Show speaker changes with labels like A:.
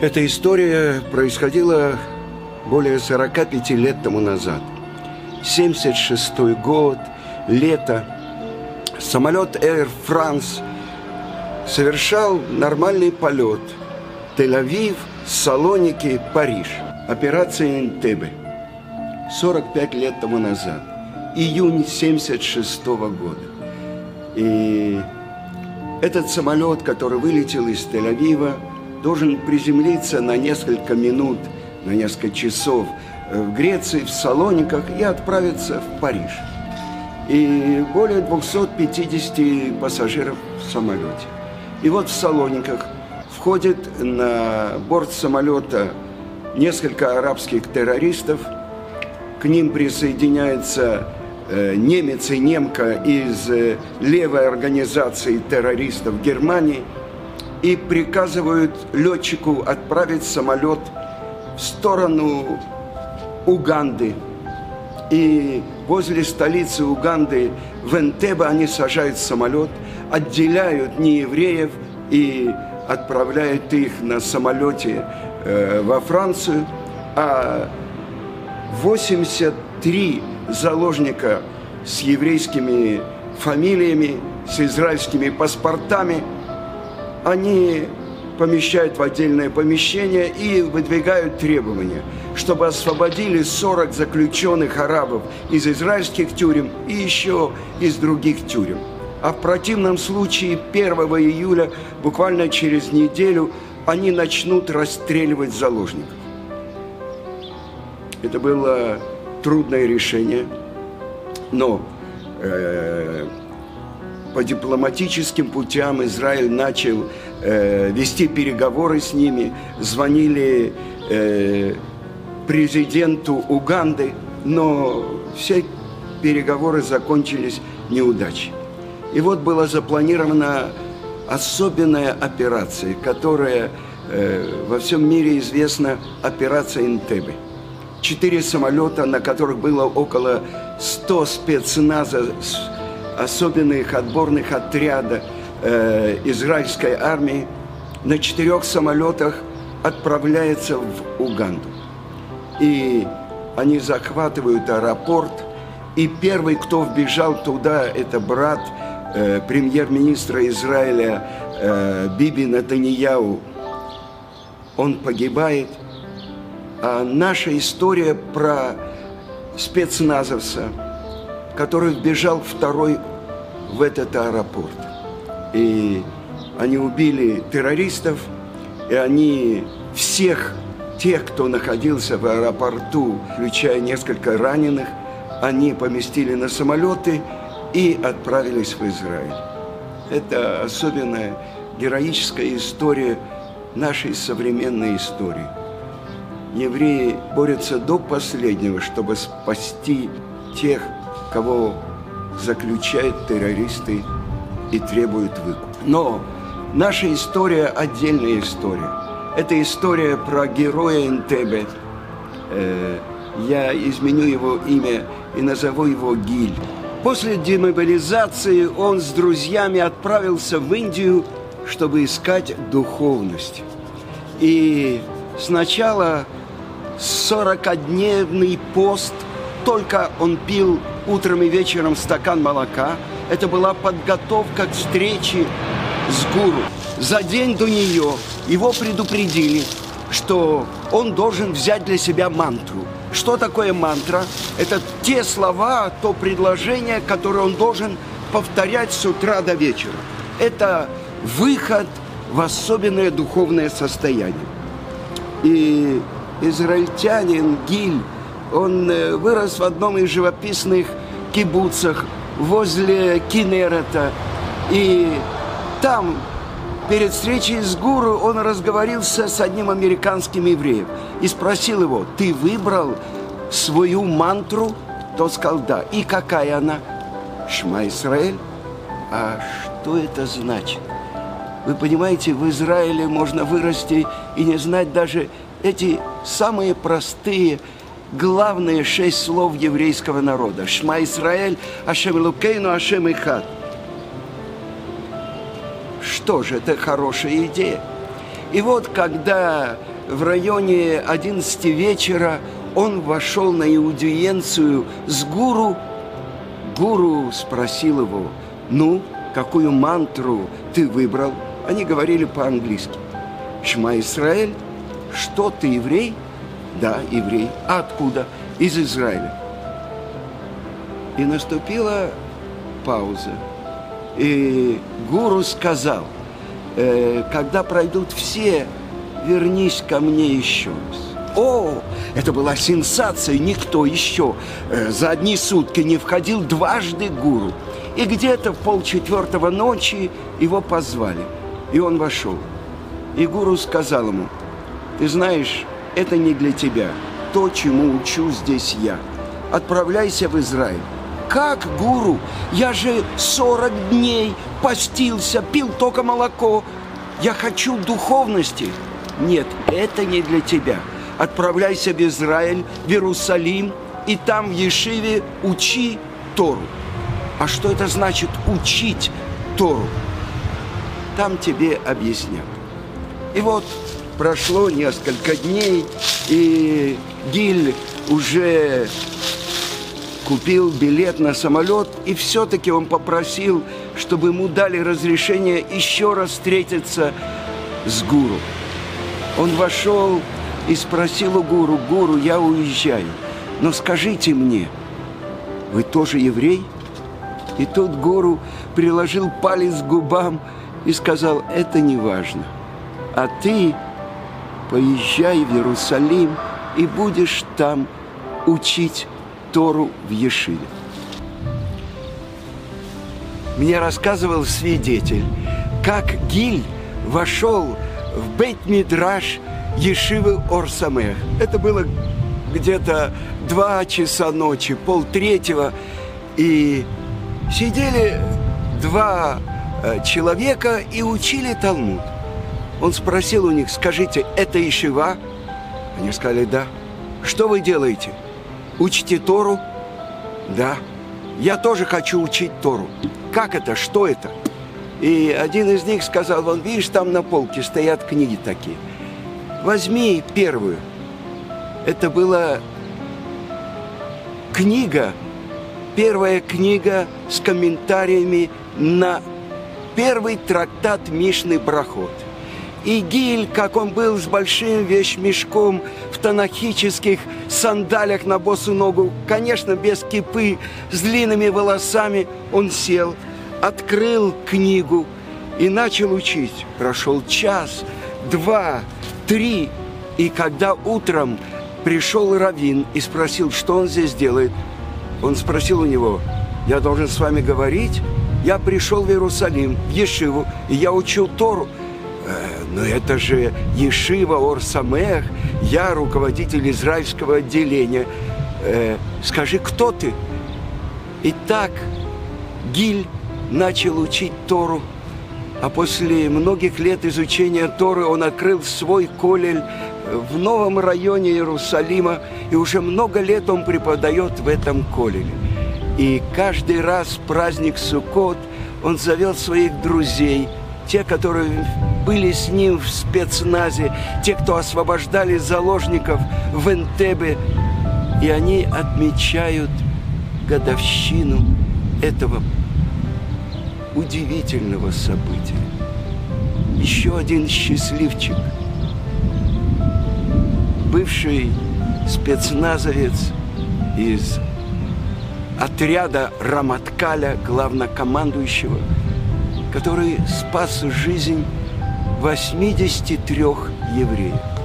A: Эта история происходила более 45 лет тому назад. 76 год, лето. Самолет Air France совершал нормальный полет. Тель-Авив, Салоники, Париж. Операция Интебе. 45 лет тому назад. Июнь 76 года. И этот самолет, который вылетел из Тель-Авива, должен приземлиться на несколько минут, на несколько часов в Греции, в Салониках и отправиться в Париж. И более 250 пассажиров в самолете. И вот в Салониках входит на борт самолета несколько арабских террористов. К ним присоединяется э, немец и немка из э, левой организации террористов Германии и приказывают летчику отправить самолет в сторону Уганды. И возле столицы Уганды в Энтебе они сажают самолет, отделяют неевреев и отправляют их на самолете э, во Францию, а 83 заложника с еврейскими фамилиями, с израильскими паспортами, они помещают в отдельное помещение и выдвигают требования, чтобы освободили 40 заключенных арабов из израильских тюрем и еще из других тюрем. А в противном случае 1 июля, буквально через неделю, они начнут расстреливать заложников. Это было трудное решение, но э, по дипломатическим путям Израиль начал э, вести переговоры с ними, звонили э, президенту Уганды, но все переговоры закончились неудачей. И вот была запланирована особенная операция, которая э, во всем мире известна операция Интебе. Четыре самолета, на которых было около 100 спецназа, особенных отборных отряда э, израильской армии, на четырех самолетах отправляется в Уганду. И они захватывают аэропорт, и первый, кто вбежал туда, это брат э, премьер-министра Израиля э, Биби Натаньяу. Он погибает. А наша история про спецназовца, который вбежал второй в этот аэропорт. И они убили террористов, и они всех тех, кто находился в аэропорту, включая несколько раненых, они поместили на самолеты и отправились в Израиль. Это особенная героическая история нашей современной истории. Евреи борются до последнего, чтобы спасти тех, кого заключают террористы и требуют выкуп. Но наша история – отдельная история. Это история про героя Энтебе. Э, я изменю его имя и назову его Гиль. После демобилизации он с друзьями отправился в Индию, чтобы искать духовность. И сначала 40-дневный пост, только он пил утром и вечером стакан молока. Это была подготовка к встрече с гуру. За день до нее его предупредили, что он должен взять для себя мантру – что такое мантра? Это те слова, то предложение, которое он должен повторять с утра до вечера. Это выход в особенное духовное состояние. И израильтянин Гиль, он э, вырос в одном из живописных кибуцах возле Кинерета. И там перед встречей с гуру он разговорился с одним американским евреем и спросил его, ты выбрал свою мантру? Тот сказал, да. И какая она? Шма Исраэль? А что это значит? Вы понимаете, в Израиле можно вырасти и не знать даже эти самые простые, главные шесть слов еврейского народа. Шма Исраэль, Ашем Лукейну, Ашем Ихад – что же, это хорошая идея. И вот когда в районе 11 вечера он вошел на аудиенцию с гуру, гуру спросил его, ну, какую мантру ты выбрал? Они говорили по-английски. Шма Исраэль, что ты еврей? Да, еврей. А откуда? Из Израиля. И наступила пауза. И гуру сказал, э, когда пройдут все, вернись ко мне еще раз. О, это была сенсация, никто еще э, за одни сутки не входил дважды гуру. И где-то в полчетвертого ночи его позвали, и он вошел. И гуру сказал ему, ты знаешь, это не для тебя, то, чему учу здесь я. Отправляйся в Израиль. Как, гуру? Я же 40 дней постился, пил только молоко. Я хочу духовности. Нет, это не для тебя. Отправляйся в Израиль, в Иерусалим, и там в Ешиве учи Тору. А что это значит учить Тору? Там тебе объяснят. И вот прошло несколько дней, и Гиль уже купил билет на самолет, и все-таки он попросил, чтобы ему дали разрешение еще раз встретиться с гуру. Он вошел и спросил у гуру, гуру, я уезжаю, но скажите мне, вы тоже еврей? И тут гуру приложил палец к губам и сказал, это не важно, а ты поезжай в Иерусалим и будешь там учить Тору в Ешиве. Мне рассказывал свидетель, как Гиль вошел в Бейт-Мидраш Ешивы Орсамех. Это было где-то два часа ночи, полтретьего, и сидели два э, человека и учили Талмуд. Он спросил у них, скажите, это Ишива? Они сказали, да. Что вы делаете? Учите Тору? Да. Я тоже хочу учить Тору. Как это? Что это? И один из них сказал, вон, видишь, там на полке стоят книги такие. Возьми первую. Это была книга, первая книга с комментариями на первый трактат Мишны Брахот – и Гиль, как он был с большим вещмешком в танахических сандалях на босу ногу, конечно, без кипы, с длинными волосами, он сел, открыл книгу и начал учить. Прошел час, два, три, и когда утром пришел Равин и спросил, что он здесь делает, он спросил у него, я должен с вами говорить? Я пришел в Иерусалим, в Ешиву, и я учил Тору – но это же Ешива Орсамех, я руководитель израильского отделения. Э, скажи, кто ты? И так Гиль начал учить Тору, а после многих лет изучения Торы он открыл свой колель в новом районе Иерусалима, и уже много лет он преподает в этом колеле. И каждый раз праздник Суккот он зовет своих друзей, те, которые были с ним в спецназе, те, кто освобождали заложников в Энтебе, и они отмечают годовщину этого удивительного события. Еще один счастливчик, бывший спецназовец из отряда Раматкаля, главнокомандующего, который спас жизнь 83 евреев.